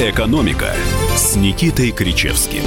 «Экономика» с Никитой Кричевским.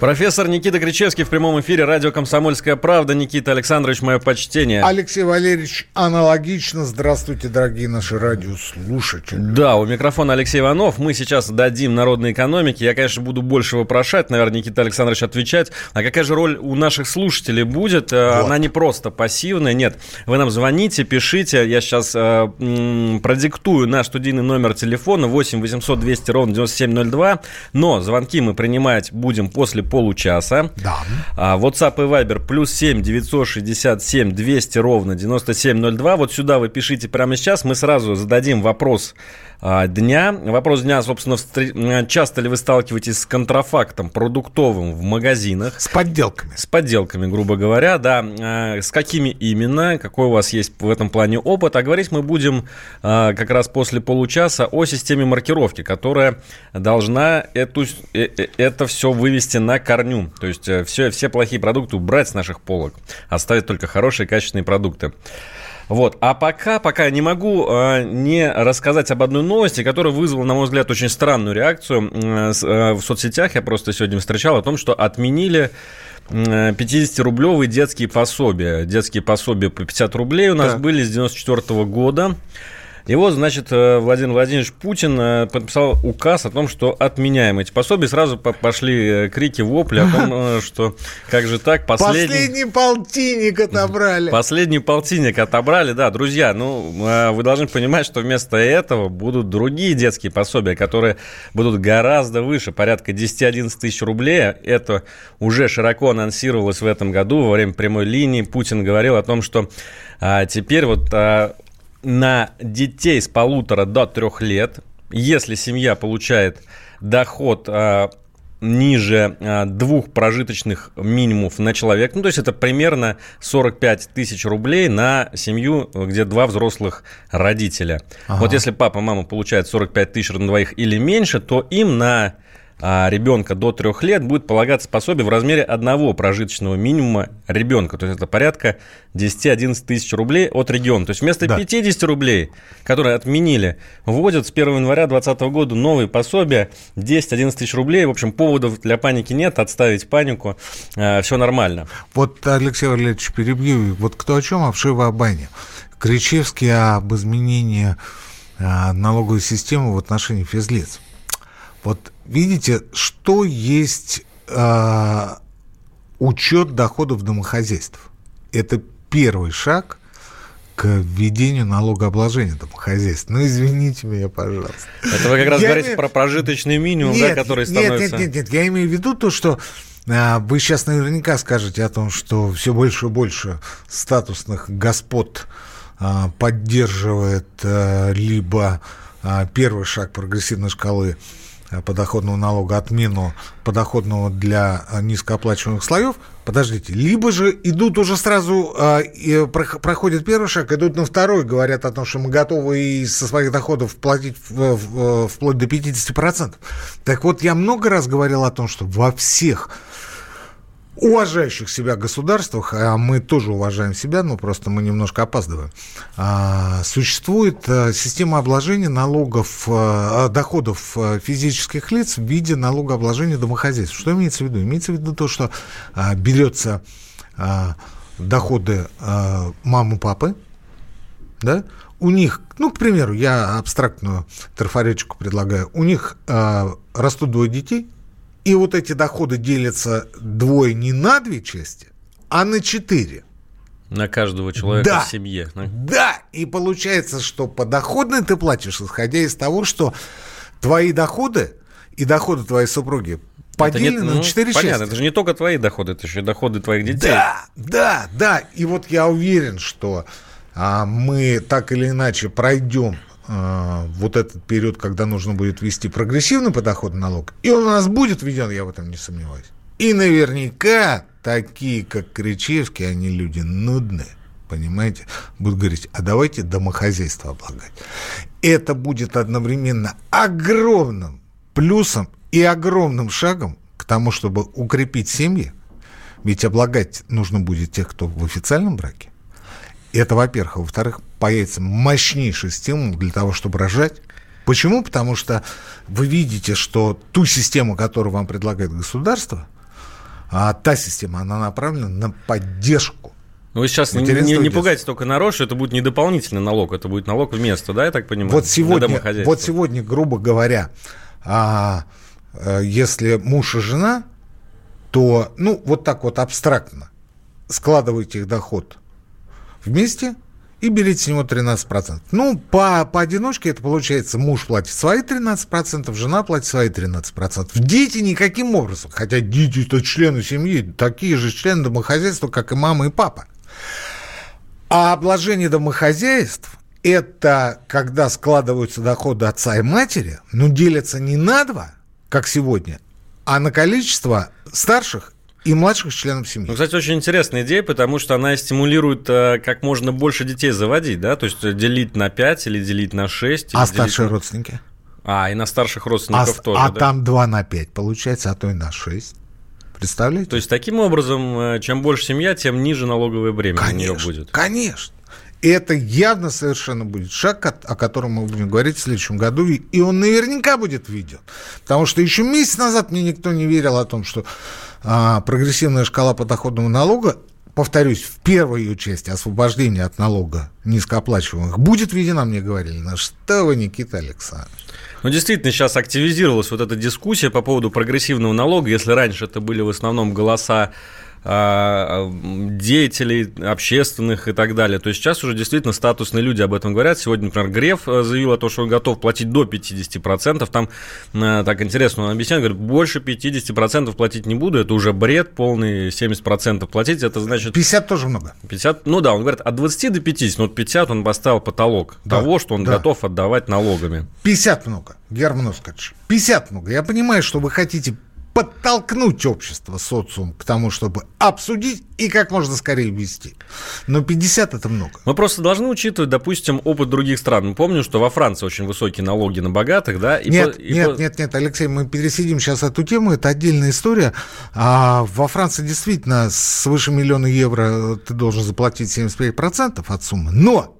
Профессор Никита Кричевский в прямом эфире радио «Комсомольская правда». Никита Александрович, мое почтение. Алексей Валерьевич, аналогично. Здравствуйте, дорогие наши радиослушатели. Да, у микрофона Алексей Иванов. Мы сейчас дадим народной экономике. Я, конечно, буду больше вопрошать, наверное, Никита Александрович отвечать. А какая же роль у наших слушателей будет? Э, вот. Она не просто пассивная, нет. Вы нам звоните, пишите. Я сейчас э, продиктую наш студийный номер телефона 8 800 200 ровно 9702. Но звонки мы принимать будем после получаса. Да. А, WhatsApp и Viber плюс 7 967 200 ровно 9702. Вот сюда вы пишите прямо сейчас. Мы сразу зададим вопрос дня. Вопрос дня, собственно, часто ли вы сталкиваетесь с контрафактом продуктовым в магазинах? С подделками. С подделками, грубо говоря, да. А, с какими именно? Какой у вас есть в этом плане опыт? А говорить мы будем а, как раз после получаса о системе маркировки, которая должна эту, э, э, это все вывести на корню. То есть все, э, все плохие продукты убрать с наших полок, оставить только хорошие качественные продукты. Вот. А пока, пока не могу э, не рассказать об одной новости, которая вызвала, на мой взгляд, очень странную реакцию э, э, в соцсетях. Я просто сегодня встречал о том, что отменили 50-рублевые детские пособия. Детские пособия по 50 рублей у нас да. были с 94 -го года. И вот, значит, э, Владимир Владимирович Путин э, подписал указ о том, что отменяем эти пособия. Сразу пошли э, крики, вопли о том, что как же так, последний... Последний полтинник отобрали. Последний полтинник отобрали, да. Друзья, ну, вы должны понимать, что вместо этого будут другие детские пособия, которые будут гораздо выше, порядка 10-11 тысяч рублей. Это уже широко анонсировалось в этом году во время прямой линии. Путин говорил о том, что а, теперь вот а, на детей с полутора до трех лет, если семья получает доход а, ниже а, двух прожиточных минимумов на человека, ну, то есть это примерно 45 тысяч рублей на семью, где два взрослых родителя. Ага. Вот если папа, мама получают 45 тысяч на двоих или меньше, то им на ребенка до трех лет будет полагаться пособие в размере одного прожиточного минимума ребенка. То есть это порядка 10-11 тысяч рублей от региона. То есть вместо да. 50 рублей, которые отменили, вводят с 1 января 2020 года новые пособия 10-11 тысяч рублей. В общем, поводов для паники нет, отставить панику, э, все нормально. Вот, Алексей Валерьевич, перебью. Вот кто о чем, а в о бане. Кричевский об изменении э, налоговой системы в отношении физлиц. Вот видите, что есть э, учет доходов домохозяйств. Это первый шаг к введению налогообложения домохозяйств. Ну, извините меня, пожалуйста. Это вы как раз я говорите имею... про прожиточный минимум, нет, да, который становится... Нет, нет, нет, нет, я имею в виду то, что а, вы сейчас наверняка скажете о том, что все больше и больше статусных господ а, поддерживает а, либо первый шаг прогрессивной шкалы подоходного налога, отмену подоходного для э, низкооплачиваемых слоев, подождите, либо же идут уже сразу, э, проходят первый шаг, идут на второй, говорят о том, что мы готовы и со своих доходов платить вплоть до 50%. Так вот, я много раз говорил о том, что во всех уважающих себя государствах, а мы тоже уважаем себя, но просто мы немножко опаздываем, а, существует а, система обложения налогов, а, доходов физических лиц в виде налогообложения домохозяйств. Что имеется в виду? Имеется в виду то, что берется доходы мамы, папы, да, у них, ну, к примеру, я абстрактную трафаретчику предлагаю, у них растут двое детей – и вот эти доходы делятся двое не на две части, а на четыре. На каждого человека да, в семье. Да, и получается, что подоходный ты платишь, исходя из того, что твои доходы и доходы твоей супруги поделены не, ну, на четыре части. Понятно, это же не только твои доходы, это еще и доходы твоих детей. Да, да, да. И вот я уверен, что а, мы так или иначе пройдем а, вот этот период, когда нужно будет ввести прогрессивный подоходный налог, и он у нас будет введен, я в этом не сомневаюсь. И наверняка такие, как Кричевский, они люди нудные, понимаете, будут говорить, а давайте домохозяйство облагать. Это будет одновременно огромным плюсом и огромным шагом к тому, чтобы укрепить семьи, ведь облагать нужно будет тех, кто в официальном браке, это, во-первых. Во-вторых, появится мощнейший стимул для того, чтобы рожать, Почему? Потому что вы видите, что ту систему, которую вам предлагает государство, а та система, она направлена на поддержку ну, вы сейчас не, не, не пугайте только народ, что это будет не дополнительный налог, это будет налог вместо, да, я так понимаю? Вот сегодня, вот сегодня грубо говоря, а, а, если муж и жена, то, ну, вот так вот абстрактно складываете их доход вместе и берите с него 13%. Ну, по, поодиночке это получается, муж платит свои 13%, жена платит свои 13%. Дети никаким образом, хотя дети это члены семьи, такие же члены домохозяйства, как и мама и папа. А обложение домохозяйств – это когда складываются доходы отца и матери, но делятся не на два, как сегодня, а на количество старших и младших членов семьи. Ну, кстати, очень интересная идея, потому что она стимулирует э, как можно больше детей заводить, да? То есть делить на 5 или делить на 6. А старшие на... родственники? А, и на старших родственников а, тоже, А да? там 2 на 5 получается, а то и на 6. Представляете? То есть таким образом, э, чем больше семья, тем ниже налоговое бремя конечно, у нее будет. Конечно. И это явно совершенно будет шаг, о котором мы будем говорить в следующем году, и он наверняка будет виден. Потому что еще месяц назад мне никто не верил о том, что а, прогрессивная шкала подоходного налога, повторюсь, в первой ее части освобождения от налога низкооплачиваемых будет введена, мне говорили. На что вы, Никита Александрович? Ну, действительно, сейчас активизировалась вот эта дискуссия по поводу прогрессивного налога. Если раньше это были в основном голоса а, деятелей общественных и так далее. То есть сейчас уже действительно статусные люди об этом говорят. Сегодня, например, Греф э, заявил о том, что он готов платить до 50%. Там э, так интересно он объясняет, говорит, больше 50% платить не буду, это уже бред полный, 70% платить, это значит... 50 тоже много. 50, ну да, он говорит, от 20 до 50, но вот 50 он поставил потолок да, того, что он да. готов отдавать налогами. 50 много, Герман Оскарович, 50 много. Я понимаю, что вы хотите подтолкнуть общество, социум к тому, чтобы обсудить и как можно скорее ввести. Но 50 это много. Мы просто должны учитывать, допустим, опыт других стран. Мы помним, что во Франции очень высокие налоги на богатых, да? И нет, по, и нет, по... нет, нет, Алексей, мы пересидим сейчас эту тему, это отдельная история. А во Франции действительно свыше миллиона евро ты должен заплатить 75% от суммы. Но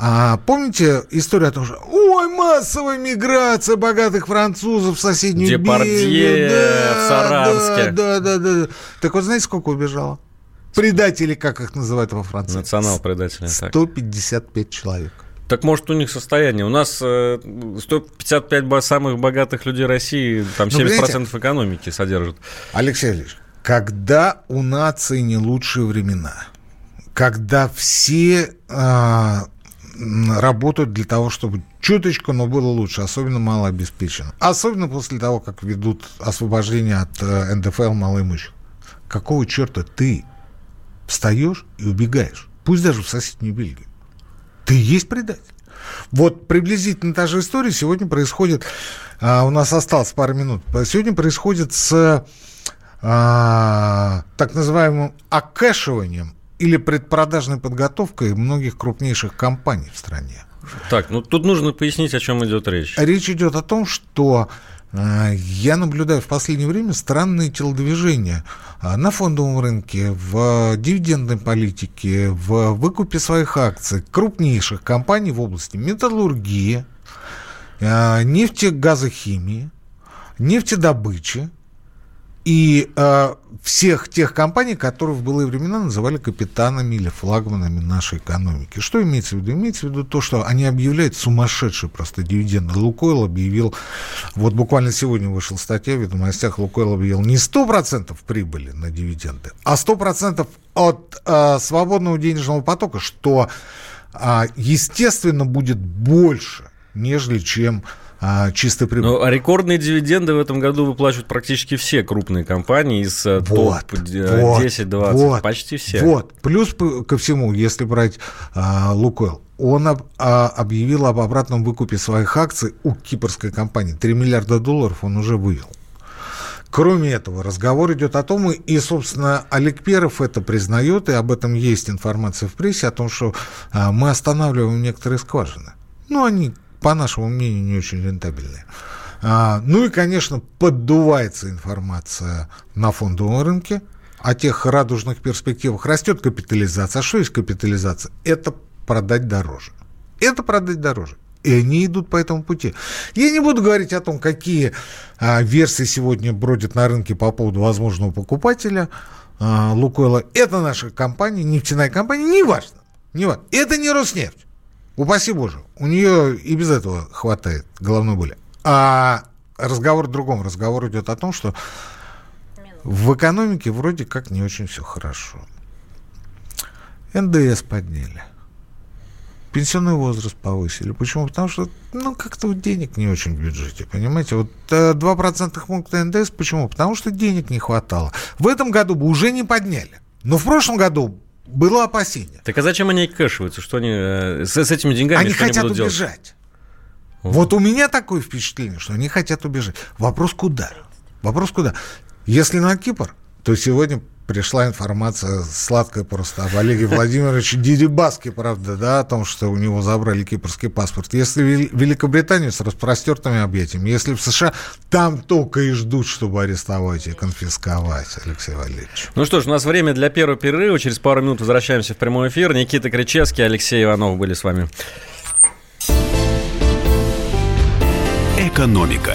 а, помните историю о том, что ой, массовая миграция богатых французов в соседнюю Депардье да, в Саранске. Да, да, да, да. Так вот, знаете, сколько убежало? Предатели, как их называют во Франции? Национал-предатели. 155 человек. Так может у них состояние? У нас 155 э, самых богатых людей России, там 70% ну, экономики содержат. Алексей Ильич, когда у нации не лучшие времена, когда все а, работают для того, чтобы чуточку, но было лучше, особенно малообеспечено. Особенно после того, как ведут освобождение от э, НДФЛ малоимущих. Какого черта ты встаешь и убегаешь? Пусть даже в соседнюю Бельгию. Ты есть предатель. Вот приблизительно та же история сегодня происходит, а, у нас осталось пару минут, сегодня происходит с а, так называемым окэшиванием или предпродажной подготовкой многих крупнейших компаний в стране. Так, ну тут нужно пояснить, о чем идет речь. Речь идет о том, что э, я наблюдаю в последнее время странные телодвижения э, на фондовом рынке, в дивидендной политике, в выкупе своих акций крупнейших компаний в области металлургии, э, нефтегазохимии, нефтедобычи, и э, всех тех компаний, которые в былые времена называли капитанами или флагманами нашей экономики. Что имеется в виду? Имеется в виду то, что они объявляют сумасшедшие просто дивиденды. Лукойл объявил, вот буквально сегодня вышла статья в ведомостях, Лукойл объявил не 100% прибыли на дивиденды, а 100% от э, свободного денежного потока, что, э, естественно, будет больше, нежели чем а, чистой прибыли. Ну, а рекордные дивиденды в этом году выплачивают практически все крупные компании из э, вот, топ 10-20, вот, почти все. Вот, плюс ко всему, если брать а, Лукойл, он об, а, объявил об обратном выкупе своих акций у кипрской компании. 3 миллиарда долларов он уже вывел. Кроме этого, разговор идет о том, и, собственно, Олег Перов это признает, и об этом есть информация в прессе, о том, что а, мы останавливаем некоторые скважины. Ну, они по нашему мнению, не очень рентабельные. А, ну и, конечно, поддувается информация на фондовом рынке о тех радужных перспективах. Растет капитализация. А что есть капитализация? Это продать дороже. Это продать дороже. И они идут по этому пути. Я не буду говорить о том, какие а, версии сегодня бродят на рынке по поводу возможного покупателя а, Лукойла. Это наша компания, нефтяная компания, неважно. неважно. Это не Роснефть. Упаси Боже, у нее и без этого хватает головной боли. А разговор в другом. Разговор идет о том, что в экономике вроде как не очень все хорошо. НДС подняли. Пенсионный возраст повысили. Почему? Потому что, ну, как-то вот денег не очень в бюджете, понимаете? Вот 2% э, пункта НДС, почему? Потому что денег не хватало. В этом году бы уже не подняли. Но в прошлом году было опасение. Так а зачем они кэшиваются? Что они э, с, с этими деньгами Они хотят они убежать. Делать? Вот у меня такое впечатление, что они хотят убежать. Вопрос куда? Вопрос куда? Если на Кипр, то сегодня пришла информация сладкая просто об Олеге Владимировиче Дерибаске, правда, да, о том, что у него забрали кипрский паспорт. Если в Великобританию с распростертыми объятиями, если в США, там только и ждут, чтобы арестовать и конфисковать, Алексей Валерьевич. Ну что ж, у нас время для первого перерыва. Через пару минут возвращаемся в прямой эфир. Никита Кричевский, Алексей Иванов были с вами. Экономика.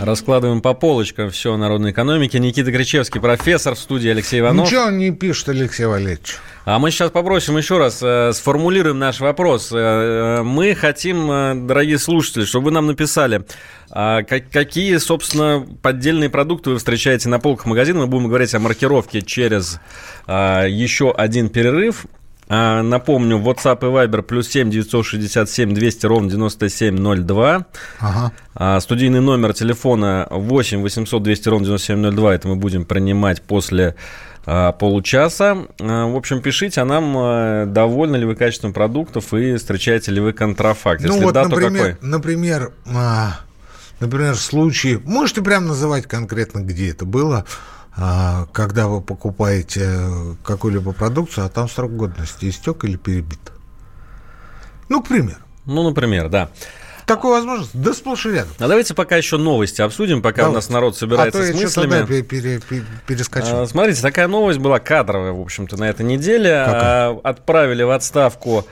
Раскладываем по полочкам все о народной экономике. Никита Кричевский, профессор в студии Алексей Иванов. Ничего он не пишет, Алексей Валерьевич. А мы сейчас попросим еще раз, э, сформулируем наш вопрос. Э, э мы хотим, э, дорогие слушатели, чтобы вы нам написали, э, как, какие, собственно, поддельные продукты вы встречаете на полках магазина. Мы будем говорить о маркировке через э, еще один перерыв. А, напомню, WhatsApp и Viber плюс 7 967 200 ровно 9702. Ага. А, студийный номер телефона 8 800 200 ровно 9702. Это мы будем принимать после а, получаса. В общем, пишите, а нам довольны ли вы качеством продуктов и встречаете ли вы контрафакт? Ну Если вот, да, например, то какой? Например, например, случай, можете прямо называть конкретно, где это было, а, когда вы покупаете какую-либо продукцию, а там срок годности истек или перебит. Ну, к примеру. Ну, например, да. Такую возможность, да сплошь и рядом. А давайте пока еще новости обсудим, пока Давайте. у нас народ собирается а то с мыслями. Я пере, пере, пере, перескочил. А, смотрите, такая новость была кадровая, в общем-то, на этой неделе. А, отправили в отставку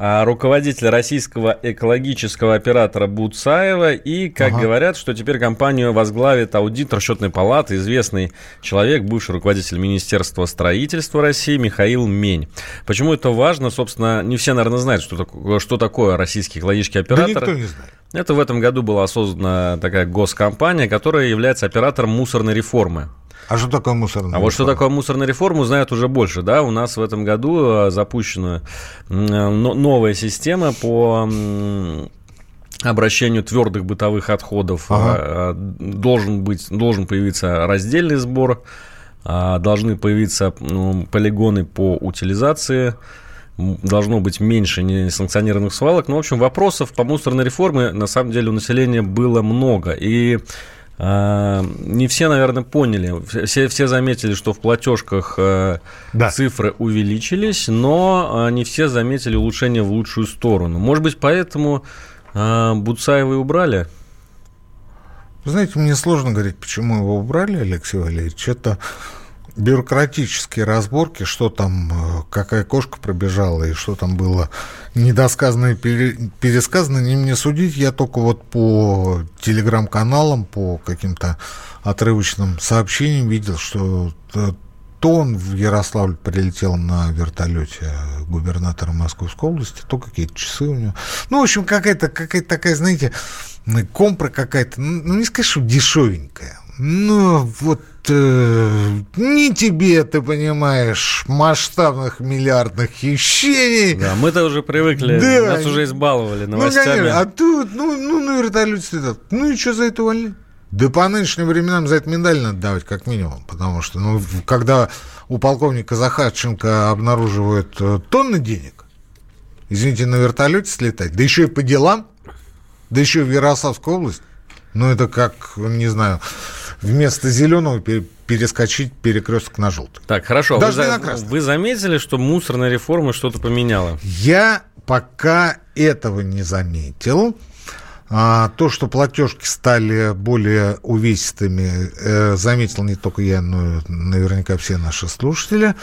а, руководителя российского экологического оператора Буцаева. И, как ага. говорят, что теперь компанию возглавит аудитор счетной палаты, известный человек, бывший руководитель Министерства строительства России Михаил Мень. Почему это важно? Собственно, не все, наверное, знают, что такое, что такое российский экологический оператор. Да никто не знает. Это в этом году была создана такая госкомпания, которая является оператором мусорной реформы. А что такое мусорная реформа? А вот что такое мусорная реформа, узнают уже больше. Да? У нас в этом году э, запущена новая система по обращению твердых бытовых отходов. Ага. Э, должен, быть, должен появиться раздельный сбор, а, должны появиться полигоны по утилизации, должно быть меньше несанкционированных свалок. Ну, в общем, вопросов по мусорной реформе на самом деле у населения было много. И а, не все, наверное, поняли. Все, все заметили, что в платежках э, да. цифры увеличились, но а, не все заметили улучшение в лучшую сторону. Может быть, поэтому Буцаева и убрали? Вы знаете, мне сложно говорить, почему его убрали, Алексей Валерьевич. Это бюрократические разборки, что там, э, какая кошка пробежала и что там было недосказанно и пересказано, не мне судить. Я только вот по телеграм-каналам, по каким-то отрывочным сообщениям видел, что то он в Ярославль прилетел на вертолете губернатора Московской области, то какие-то часы у него. Ну, в общем, какая-то какая такая, знаете, компра какая-то, ну, не сказать, что дешевенькая. Ну, вот ни тебе, ты понимаешь, масштабных миллиардных хищений. Да, мы-то уже привыкли, Да. нас уже избаловали Ну, новостями. конечно, а тут, ну, ну, на вертолете сидят. Ну и что за это увольнять? Да по нынешним временам за это медаль надо давать, как минимум. Потому что, ну, когда у полковника Захарченко обнаруживают э, тонны денег, извините, на вертолете слетать, да еще и по делам, да еще и в Ярославскую область, ну, это как, не знаю, вместо зеленого пере- перескочить перекресток на желтый. Так, хорошо. Вы, Даже не за- на красный. вы заметили, что мусорная реформа что-то поменяла? Я пока этого не заметил. А, то, что платежки стали более увесистыми, э, заметил не только я, но и наверняка все наши слушатели.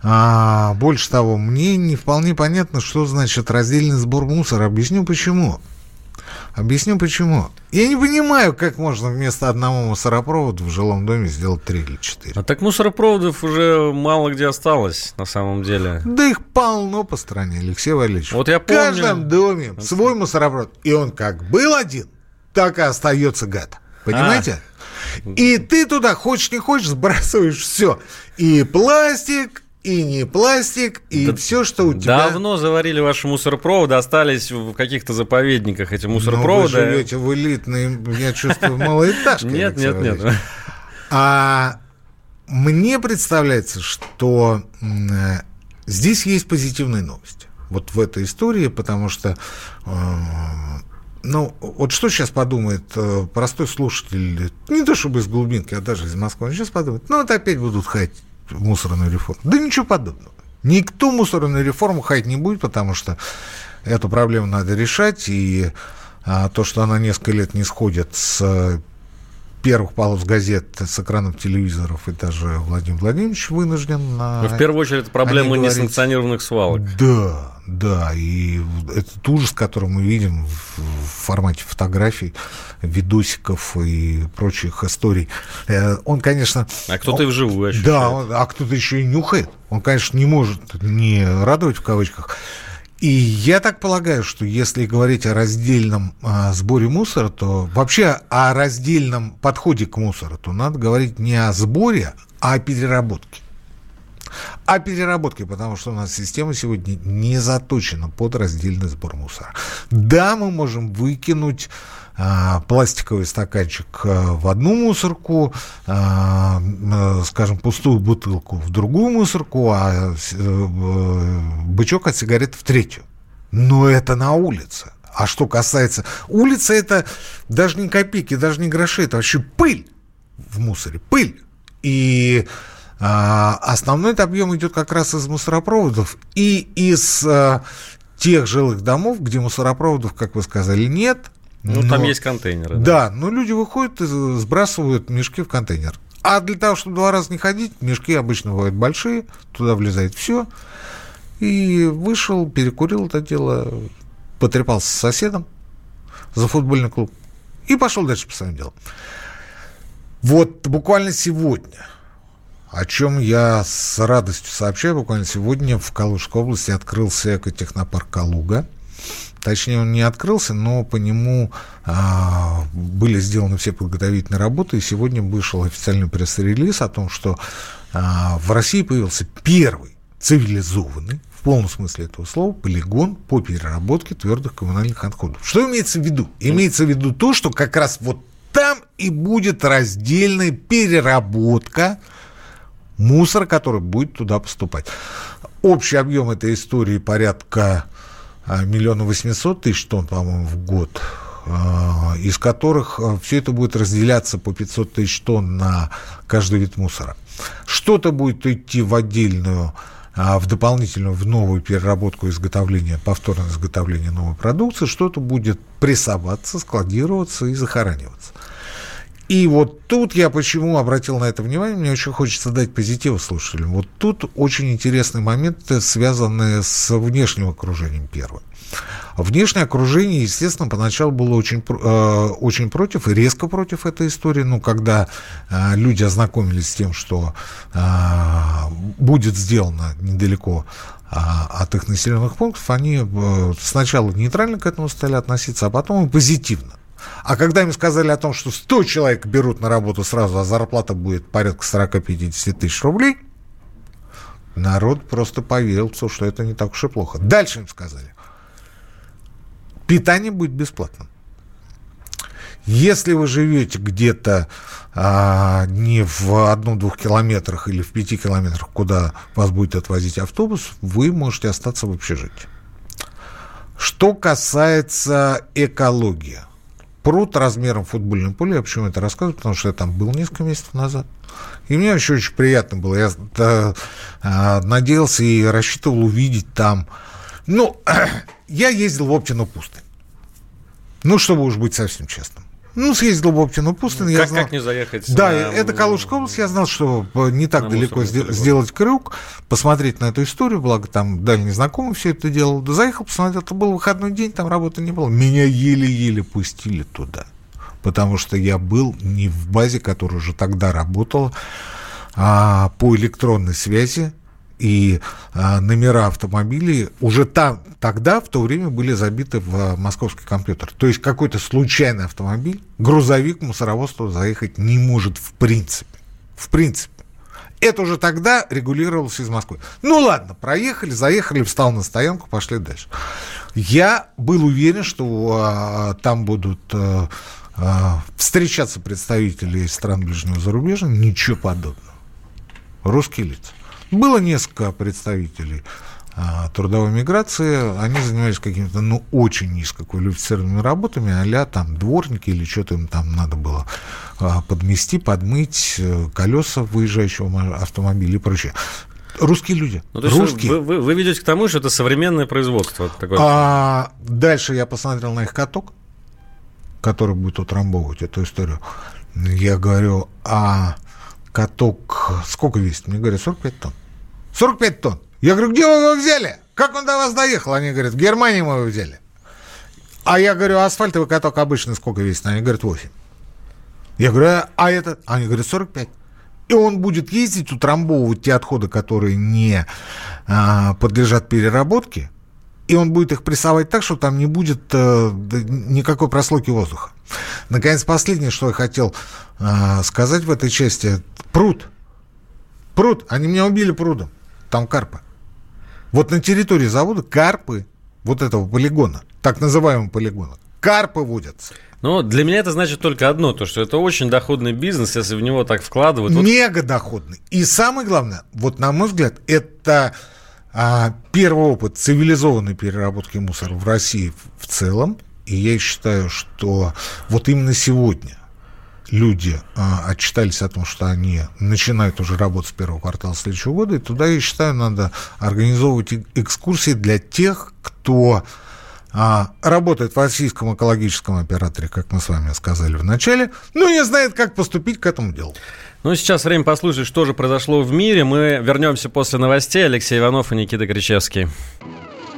А, больше того, мне не вполне понятно, что значит раздельный сбор мусора. Объясню почему. Объясню почему. Я не понимаю, как можно вместо одного мусоропровода в жилом доме сделать три или четыре. А так мусоропроводов уже мало где осталось, на самом деле. Да их полно по стране, Алексей Валерьевич. Вот я В каждом помню. доме свой мусоропровод. И он как был один, так и остается гад. Понимаете? А. И ты туда, хочешь не хочешь, сбрасываешь все. И пластик, и не пластик, и Да все, что у тебя... Давно заварили ваши мусоропроводы, остались в каких-то заповедниках эти Но мусоропроводы. Ну, вы живете в элитной, я чувствую, малоэтажке. Нет, нет, нет. А мне представляется, что э, здесь есть позитивные новости. Вот в этой истории, потому что, э, ну, вот что сейчас подумает э, простой слушатель, не то чтобы из глубинки, а даже из Москвы, он сейчас подумает, ну, вот опять будут хаять мусорную реформу. Да ничего подобного. Никто мусорную реформу хаять не будет, потому что эту проблему надо решать, и а, то, что она несколько лет не сходит с первых полос газет, с экранов телевизоров, и даже Владимир Владимирович вынужден на... Ну, в первую очередь, это проблема несанкционированных свалок. Да, да, и этот ужас, который мы видим в, формате фотографий, видосиков и прочих историй, э, он, конечно... А кто-то и вживую ощущает. Да, он- а кто-то еще и нюхает. Он, конечно, не может не радовать в кавычках. И я так полагаю, что если говорить о раздельном а, сборе мусора, то вообще о раздельном подходе к мусору, то надо говорить не о сборе, а о переработке. О переработке, потому что у нас система сегодня не заточена под раздельный сбор мусора. Да, мы можем выкинуть пластиковый стаканчик а, в одну мусорку, а, э, скажем, пустую бутылку в другую мусорку, а э, бычок от сигарет в третью. Но это на улице. А что касается... Улица это даже не копейки, даже не гроши, это вообще пыль в мусоре, пыль. И а, основной это объем идет как раз из мусоропроводов и из а, тех жилых домов, где мусоропроводов, как вы сказали, нет. Ну, там но- есть контейнеры. Да, но люди выходят и сбрасывают мешки в контейнер. А для того, чтобы два раза не ходить, мешки обычно бывают большие, туда влезает все. И вышел, перекурил это дело, потрепался с соседом за футбольный клуб и пошел дальше по своим делам. Вот буквально сегодня, о чем я с радостью сообщаю, буквально сегодня в Калужской области открылся экотехнопарк «Калуга». Точнее, он не открылся, но по нему а, были сделаны все подготовительные работы, и сегодня вышел официальный пресс-релиз о том, что а, в России появился первый цивилизованный, в полном смысле этого слова, полигон по переработке твердых коммунальных отходов. Что имеется в виду? Имеется в виду то, что как раз вот там и будет раздельная переработка мусора, который будет туда поступать. Общий объем этой истории порядка а, миллиона восемьсот тысяч тонн, по-моему, в год, а, из которых все это будет разделяться по 500 тысяч тонн на каждый вид мусора. Что-то будет идти в отдельную, а, в дополнительную, в новую переработку изготовления, повторное изготовление новой продукции, что-то будет прессоваться, складироваться и захораниваться. И вот тут я почему обратил на это внимание, мне очень хочется дать позитив слушателям. Вот тут очень интересный момент, связанный с внешним окружением первым. Внешнее окружение, естественно, поначалу было очень, э, очень против и резко против этой истории. Ну, когда э, люди ознакомились с тем, что э, будет сделано недалеко а, от их населенных пунктов, они э, сначала нейтрально к этому стали относиться, а потом и позитивно. А когда им сказали о том, что 100 человек берут на работу сразу, а зарплата будет порядка 40-50 тысяч рублей, народ просто поверил, что это не так уж и плохо. Дальше им сказали, питание будет бесплатным. Если вы живете где-то а, не в одну-двух километрах или в пяти километрах, куда вас будет отвозить автобус, вы можете остаться в общежитии. Что касается экологии. Пруд размером футбольное поле, я почему это рассказываю, потому что я там был несколько месяцев назад. И мне вообще очень приятно было. Я да, а, надеялся и рассчитывал увидеть там. Ну, я ездил в Оптину пустынь. Ну, чтобы уж быть совсем честным. Ну, съездил в Оптину пустынь. Ну, я как, знал... как не заехать? Да, на... это Калужская область. Я знал, что не так далеко сде- сделать крюк, посмотреть на эту историю, благо там дальний знакомый все это делал. Да, заехал, посмотрел, это был выходной день, там работы не было. Меня еле-еле пустили туда, потому что я был не в базе, которая уже тогда работала, а по электронной связи, и а, номера автомобилей уже там, тогда, в то время, были забиты в а, московский компьютер. То есть какой-то случайный автомобиль, грузовик, мусоровоз туда заехать не может в принципе. В принципе. Это уже тогда регулировалось из Москвы. Ну ладно, проехали, заехали, встал на стоянку, пошли дальше. Я был уверен, что а, там будут а, а, встречаться представители стран ближнего зарубежья. Ничего подобного. Русские лица. Было несколько представителей а, трудовой миграции, они занимались какими-то, ну, очень низкоквалифицированными работами, а там дворники или что-то им там надо было а, подмести, подмыть э, колеса выезжающего автомобиля и прочее. Русские люди. Ну, то есть Русские. Вы, вы, вы ведете к тому, что это современное производство. Такое. А, дальше я посмотрел на их каток, который будет утрамбовывать эту историю. Я говорю, а каток сколько весит? Мне говорят, 45 тонн. 45 тонн. Я говорю, где вы его взяли? Как он до вас доехал? Они говорят, в Германии мы его взяли. А я говорю, асфальтовый каток обычный сколько весит? Они говорят, 8. Я говорю, а этот? Они говорят, 45. И он будет ездить, утрамбовывать те отходы, которые не а, подлежат переработке, и он будет их прессовать так, что там не будет э, никакой прослойки воздуха. Наконец, последнее, что я хотел э, сказать в этой части. Пруд. Пруд. Они меня убили прудом. Там карпы. Вот на территории завода карпы вот этого полигона, так называемого полигона, карпы водятся. Ну, для меня это значит только одно, то, что это очень доходный бизнес, если в него так вкладывают. Мега доходный. И самое главное, вот на мой взгляд, это а, первый опыт цивилизованной переработки мусора в России в целом. И я считаю, что вот именно сегодня люди а, отчитались о том, что они начинают уже работать с первого квартала следующего года, и туда, я считаю, надо организовывать экскурсии для тех, кто а, работает в российском экологическом операторе, как мы с вами сказали в начале, но не знает, как поступить к этому делу. Ну, сейчас время послушать, что же произошло в мире. Мы вернемся после новостей. Алексей Иванов и Никита Кричевский.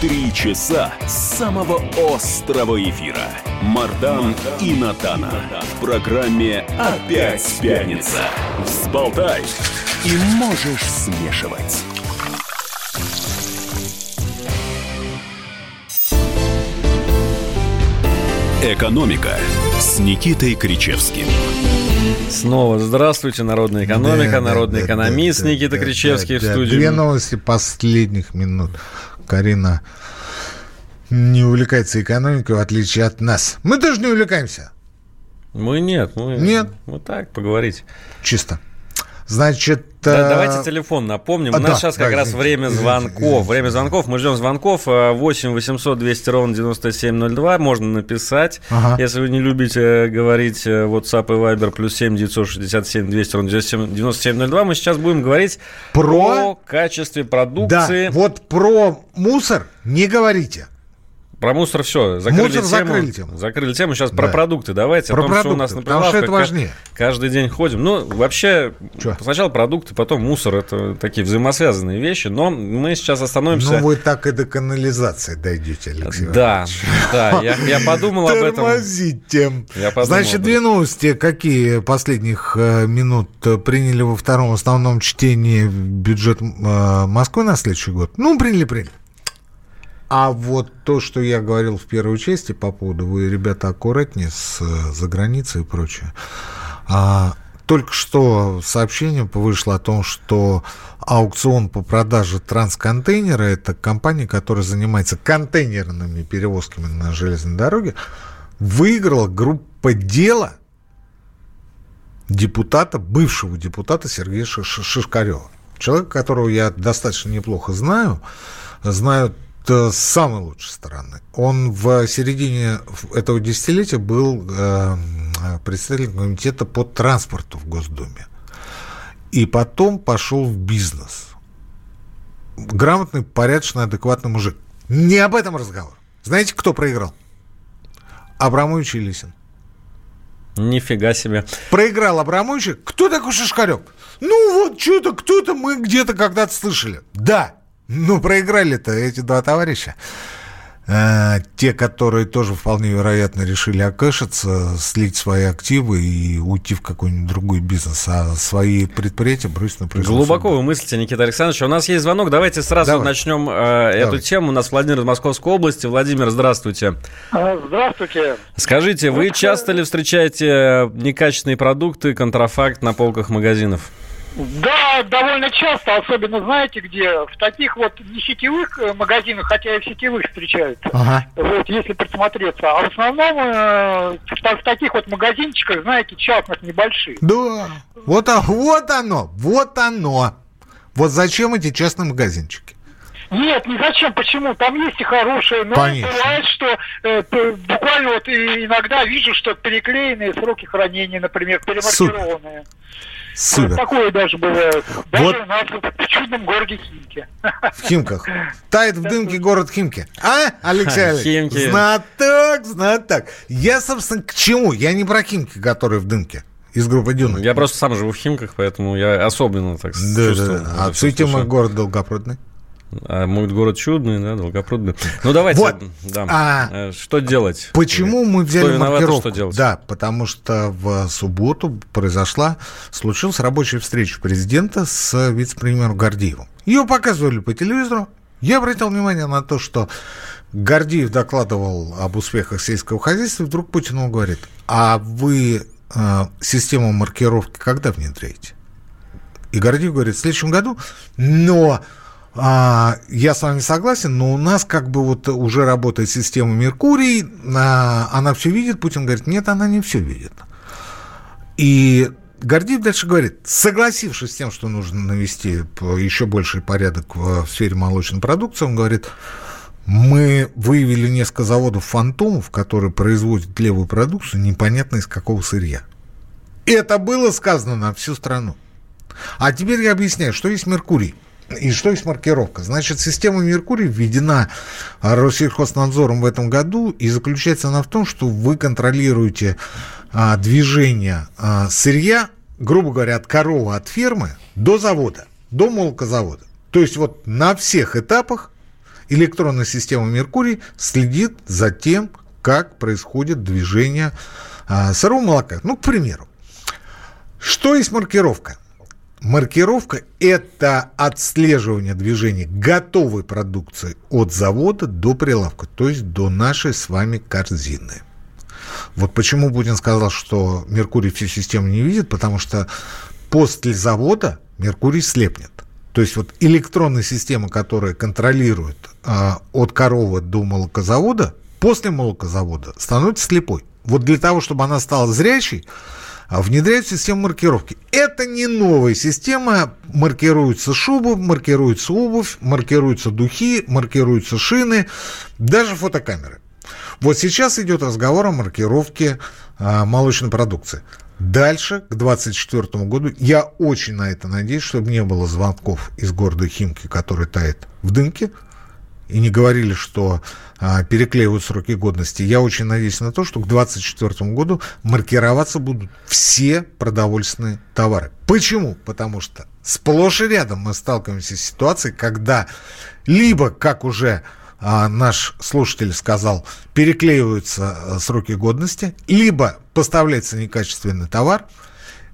Три часа самого острого эфира. Мардан и Надана. В программе «Опять пятница». Взболтай и можешь смешивать. «Экономика» с Никитой Кричевским. Снова здравствуйте, народная экономика, Да, народный да, экономист да, Никита да, Кричевский да, в студии. Две новости последних минут. Карина не увлекается экономикой, в отличие от нас. Мы тоже не увлекаемся. Мы нет, мы, Нет. мы так поговорить. Чисто. Значит... Да, э, давайте телефон напомним. а, У нас да, сейчас да, как раз извините, время извините, звонков. извините. Время звонков. Мы ждем звонков. э, 8 800 200 ровно 9702. Можно написать. Ага. Если вы не любите э, говорить э, WhatsApp и Viber, плюс 7 967 200 ровно 9702. Мы сейчас будем говорить Про? о качестве Да, продукции. вот про мусор не говорите. Про мусор все. Закрыли Мусор тему. закрыли тему. Закрыли тему. Сейчас Да. про продукты. Давайте Про о том, что у нас продукты, на потому что это важнее. Каждый день ходим. Ну, вообще, Чё? сначала продукты, потом мусор. Это такие взаимосвязанные вещи. Но мы сейчас остановимся... Ну, вы так и до канализации дойдете, Алексей Да, да, я, я подумал об этом. Тормозите. Я подумал Значит, две новости, какие последних э, минут э, приняли во втором основном чтении бюджет э, Москвы на следующий год? Ну, приняли, приняли. А вот то, что я говорил в первой части по поводу, вы, ребята, аккуратнее с э, за границей и прочее. А, только что сообщение вышло о том, что аукцион по продаже трансконтейнера, это компания, которая занимается контейнерными перевозками на железной дороге, выиграла группа дела депутата, бывшего депутата Сергея Шиш- Шиш- Шишкарева. Человек, которого я достаточно неплохо знаю, знаю с самой лучшей стороны. Он в середине этого десятилетия был э, председателем комитета по транспорту в Госдуме. И потом пошел в бизнес. Грамотный, порядочный, адекватный мужик. Не об этом разговор. Знаете, кто проиграл? Абрамович и Лисин. Нифига себе. Проиграл Абрамович. Кто такой Шишкарев? Ну вот что-то, кто-то мы где-то когда-то слышали. Да, ну проиграли-то эти два товарища. Э, те, которые тоже вполне вероятно решили окэшиться, слить свои активы и уйти в какой-нибудь другой бизнес, а свои предприятия бросить на производство. Глубоко вы мыслите, Никита Александрович. У нас есть звонок. Давайте сразу Давай. начнем э, эту Давай. тему. У нас Владимир из Московской области. Владимир, здравствуйте. А, Здравствуйте. Скажите, вы часто ли встречаете некачественные продукты, контрафакт на полках магазинов? Да, довольно часто, особенно знаете где, в таких вот не сетевых э, магазинах, хотя и в сетевых встречают, Ага. вот, если присмотреться. А в основном э, в, в таких вот магазинчиках, знаете, частных, небольших. Да, вот, а- вот оно, вот оно. Вот зачем эти частные магазинчики? Нет, ни зачем, почему? Там есть и хорошие, но Конечно. бывает, что э, буквально вот иногда вижу, что переклеенные сроки хранения, например, перемаркированные. Супер. Такое даже бывает. Даже Вот. у нас в чудном городе Химки. В Химках. Тает в дымке город Химки. А, Алексей Олегович? Химки. Знаток, знаток. Я, собственно, к чему? Я не про Химки, которые в дымке. Из группы Дюна. Я просто сам живу в Химках, поэтому я особенно так Да, да, чувствую. да. А всё цветем слышу. город Долгопрудный. А мой город чудный, да, долгопрудный. Ну, давайте, Вот. да. А, Э, что делать? Почему мы взяли Кто виноват, а маркировку? что делать? Да, потому что в субботу произошла, случилась рабочая встреча президента с вице-премьером Гордеевым. Ее показывали по телевизору. Я обратил внимание на то, что Гордеев докладывал об успехах сельского хозяйства, и вдруг Путин ему говорит, а вы э, систему маркировки когда внедряете? И Гордеев говорит, в следующем году, но а, я с вами согласен, но у нас как бы вот уже работает система Меркурий, а, она все видит, Путин говорит, нет, она не все видит. И Гордеев дальше говорит, согласившись с тем, что нужно навести еще больший порядок в, сфере молочной продукции, он говорит, мы выявили несколько заводов фантомов, которые производят левую продукцию, непонятно из какого сырья. Это было сказано на всю страну. А теперь я объясняю, что есть Меркурий. И что есть маркировка? Значит, система Меркурий введена Россельхознадзором в этом году, и заключается она в том, что вы контролируете а, движение а, сырья, грубо говоря, от коровы, от фермы до завода, до молокозавода. То есть вот на всех этапах электронная система Меркурий следит за тем, как происходит движение а, сырого молока. Ну, к примеру, что есть маркировка? Маркировка – это отслеживание движения готовой продукции от завода до прилавка, то есть до нашей с вами корзины. Вот почему Путин сказал, что Меркурий всю систему не видит, потому что после завода Меркурий слепнет. То есть вот электронная система, которая контролирует э, от коровы до молокозавода, после молокозавода становится слепой. Вот для того, чтобы она стала зрячей, внедряют систему маркировки. Это не новая система. Маркируется шуба, маркируется обувь, маркируются духи, маркируются шины, даже фотокамеры. Вот сейчас идет разговор о маркировке а, молочной продукции. Дальше, к 2024 году, я очень на это надеюсь, чтобы не было звонков из города Химки, который тает в дымке. И не говорили, что а, переклеивают сроки годности, я очень надеюсь на то, что к 2024 году маркироваться будут все продовольственные товары. Почему? Потому что сплошь и рядом мы сталкиваемся с ситуацией, когда либо, как уже а, наш слушатель сказал, переклеиваются а, сроки годности, либо поставляется некачественный товар,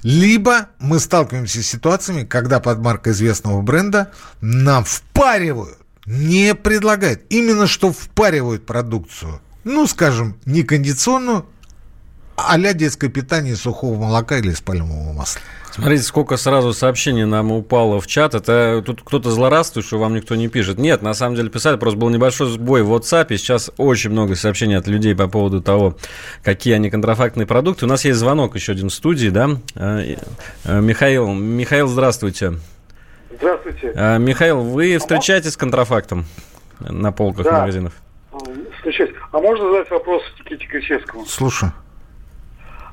либо мы сталкиваемся с ситуациями, когда под маркой известного бренда нам впаривают, не предлагают, именно что впаривают продукцию, ну, скажем, некондиционную, а-ля детское питание сухого молока или из пальмового масла. Смотрите, сколько сразу сообщений нам упало в чат. Это тут кто-то злорадствует, что вам никто не пишет. Нет, на самом деле писали, просто был небольшой сбой в WhatsApp. И сейчас очень много сообщений от людей по поводу того, какие они контрафактные продукты. У нас есть звонок еще один в студии, да? Э, э, Михаил, Михаил, здравствуйте. Здравствуйте. Э, Михаил, вы встречаетесь с контрафактом на полках да. магазинов? Встречаюсь. А можно задать вопрос Никите Кричевскому? Слушаю.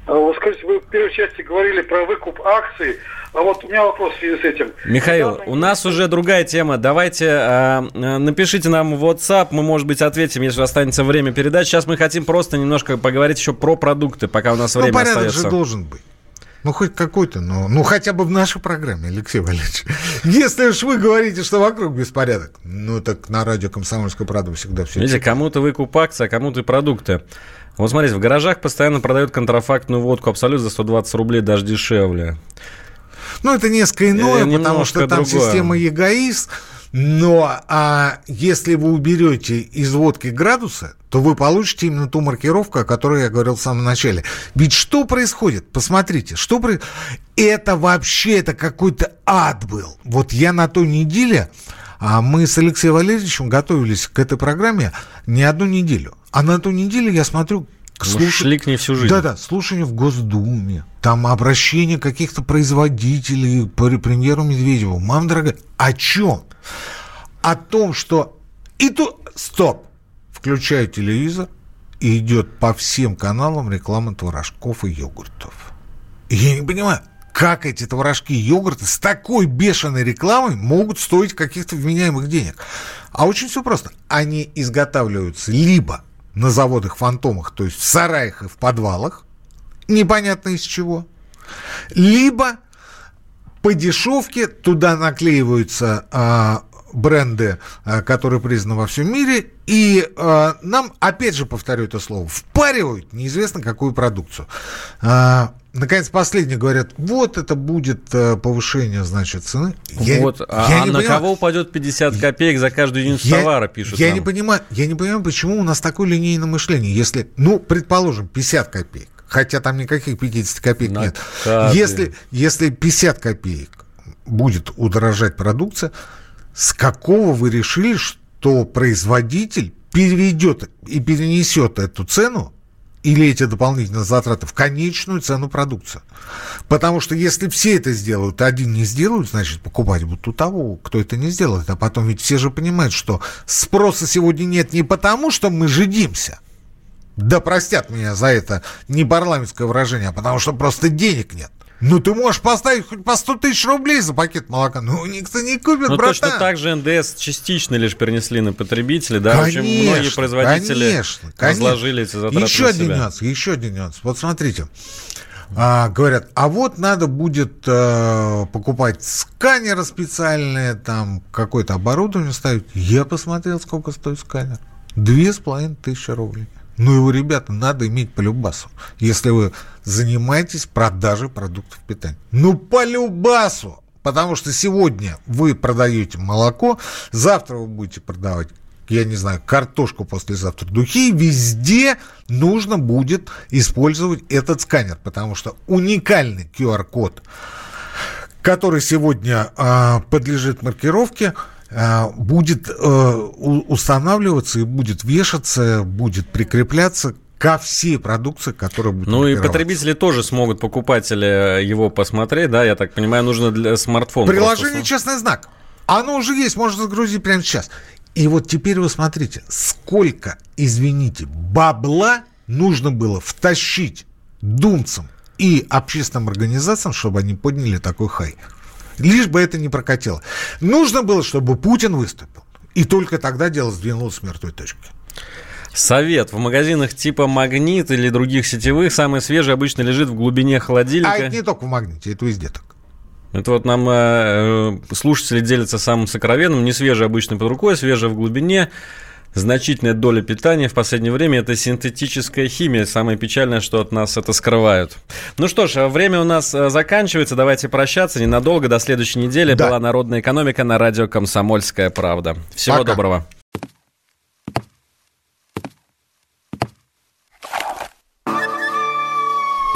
А вы скажите, вы в первой части говорили про выкуп акций, а вот у меня вопрос в связи с этим. Михаил, у нас уже другая тема. Давайте э, напишите нам в WhatsApp, мы, может быть, ответим, если останется время передать. Сейчас мы хотим просто немножко поговорить еще про продукты, пока у нас ну, время порядок остается. же должен быть. Ну, хоть какой-то, но ну, хотя бы в нашей программе, Алексей Валерьевич. Если уж вы говорите, что вокруг беспорядок, ну, так на радио «Комсомольская правда» всегда все Видите, кому-то выкуп акций, а кому-то и продукты. Вот смотрите, в гаражах постоянно продают контрафактную водку абсолют за 120 рублей, даже дешевле. Ну, это несколько иное, Э, потому что там другое. система ЕГАИС. Но а если вы уберете из водки градусы, то вы получите именно ту маркировку, о которой я говорил в самом начале. Ведь что происходит? Посмотрите, что про... Это вообще, это какой-то ад был. Вот я на той неделе, а мы с Алексеем Валерьевичем готовились к этой программе не одну неделю. А на ту неделю я смотрю... К слуш... Шли к ней всю жизнь. Да-да, слушание в Госдуме. Там обращение каких-то производителей по премьеру Медведеву. Мама дорогая, о чем? О том, что... И тут... Стоп! Включаю телевизор, и идет по всем каналам реклама творожков и йогуртов. Я не понимаю, как эти творожки и йогурты с такой бешеной рекламой могут стоить каких-то вменяемых денег. А очень все просто. Они изготавливаются либо на заводах-фантомах, то есть в сараях и в подвалах, непонятно из чего, либо по дешевке туда наклеиваются а, бренды, а, которые признаны во всем мире, и а, нам, опять же повторю это слово, впаривают неизвестно какую продукцию. А, наконец, последние говорят, вот это будет повышение, значит, цены. Я, вот, я а не на понимаю. кого упадет 50 копеек за каждую единицу я, товара, пишут я нам. не понимаю, Я не понимаю, почему у нас такое линейное мышление. Если, ну, предположим, 50 копеек, хотя там никаких 50 копеек на нет. Если, если 50 копеек будет удорожать продукция, с какого вы решили, что производитель переведет и перенесет эту цену или эти дополнительные затраты в конечную цену продукции. Потому что если все это сделают, а один не сделают, значит, покупать будут у того, кто это не сделает. А потом ведь все же понимают, что спроса сегодня нет не потому, что мы жидимся, да простят меня за это не парламентское выражение, а потому что просто денег нет. Ну, ты можешь поставить хоть по 100 тысяч рублей за пакет молока. Ну, никто не купит, Ну, братан. точно так же НДС частично лишь перенесли на потребителей, да? Конечно, Очень многие производители конечно, разложили эти затраты Еще один нюанс, еще один нюанс. Вот смотрите. А, говорят, а вот надо будет э, покупать сканеры специальные, там какое-то оборудование ставить. Я посмотрел, сколько стоит сканер. Две с половиной тысячи рублей. Ну, его, ребята, надо иметь по любасу, если вы занимаетесь продажей продуктов питания. Ну, по любасу! Потому что сегодня вы продаете молоко, завтра вы будете продавать я не знаю, картошку послезавтра, духи, везде нужно будет использовать этот сканер, потому что уникальный QR-код, который сегодня э, подлежит маркировке, будет э, устанавливаться и будет вешаться, будет прикрепляться ко всей продукции, которая будет Ну и потребители тоже смогут, покупатели, его посмотреть, да, я так понимаю, нужно для смартфона. Приложение просто... «Честный знак». Оно уже есть, можно загрузить прямо сейчас. И вот теперь вы смотрите, сколько, извините, бабла нужно было втащить думцам и общественным организациям, чтобы они подняли такой хай. Лишь бы это не прокатило. Нужно было, чтобы Путин выступил. И только тогда дело сдвинулось с мертвой точки. Совет. В магазинах типа «Магнит» или других сетевых самый свежий обычно лежит в глубине холодильника. А это не только в «Магните», это везде так. Это вот нам э, слушатели делятся самым сокровенным. Не свежий обычно под рукой, свежий в глубине. Значительная доля питания в последнее время – это синтетическая химия. Самое печальное, что от нас это скрывают. Ну что ж, время у нас э, заканчивается. Давайте прощаться ненадолго. До следующей недели. Да. Была «Народная экономика» на радио «Комсомольская правда». Всего Пока. доброго.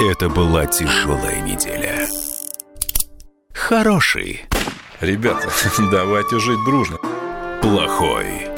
Это была тяжелая неделя. Хороший. Ребята, давайте жить дружно. Плохой.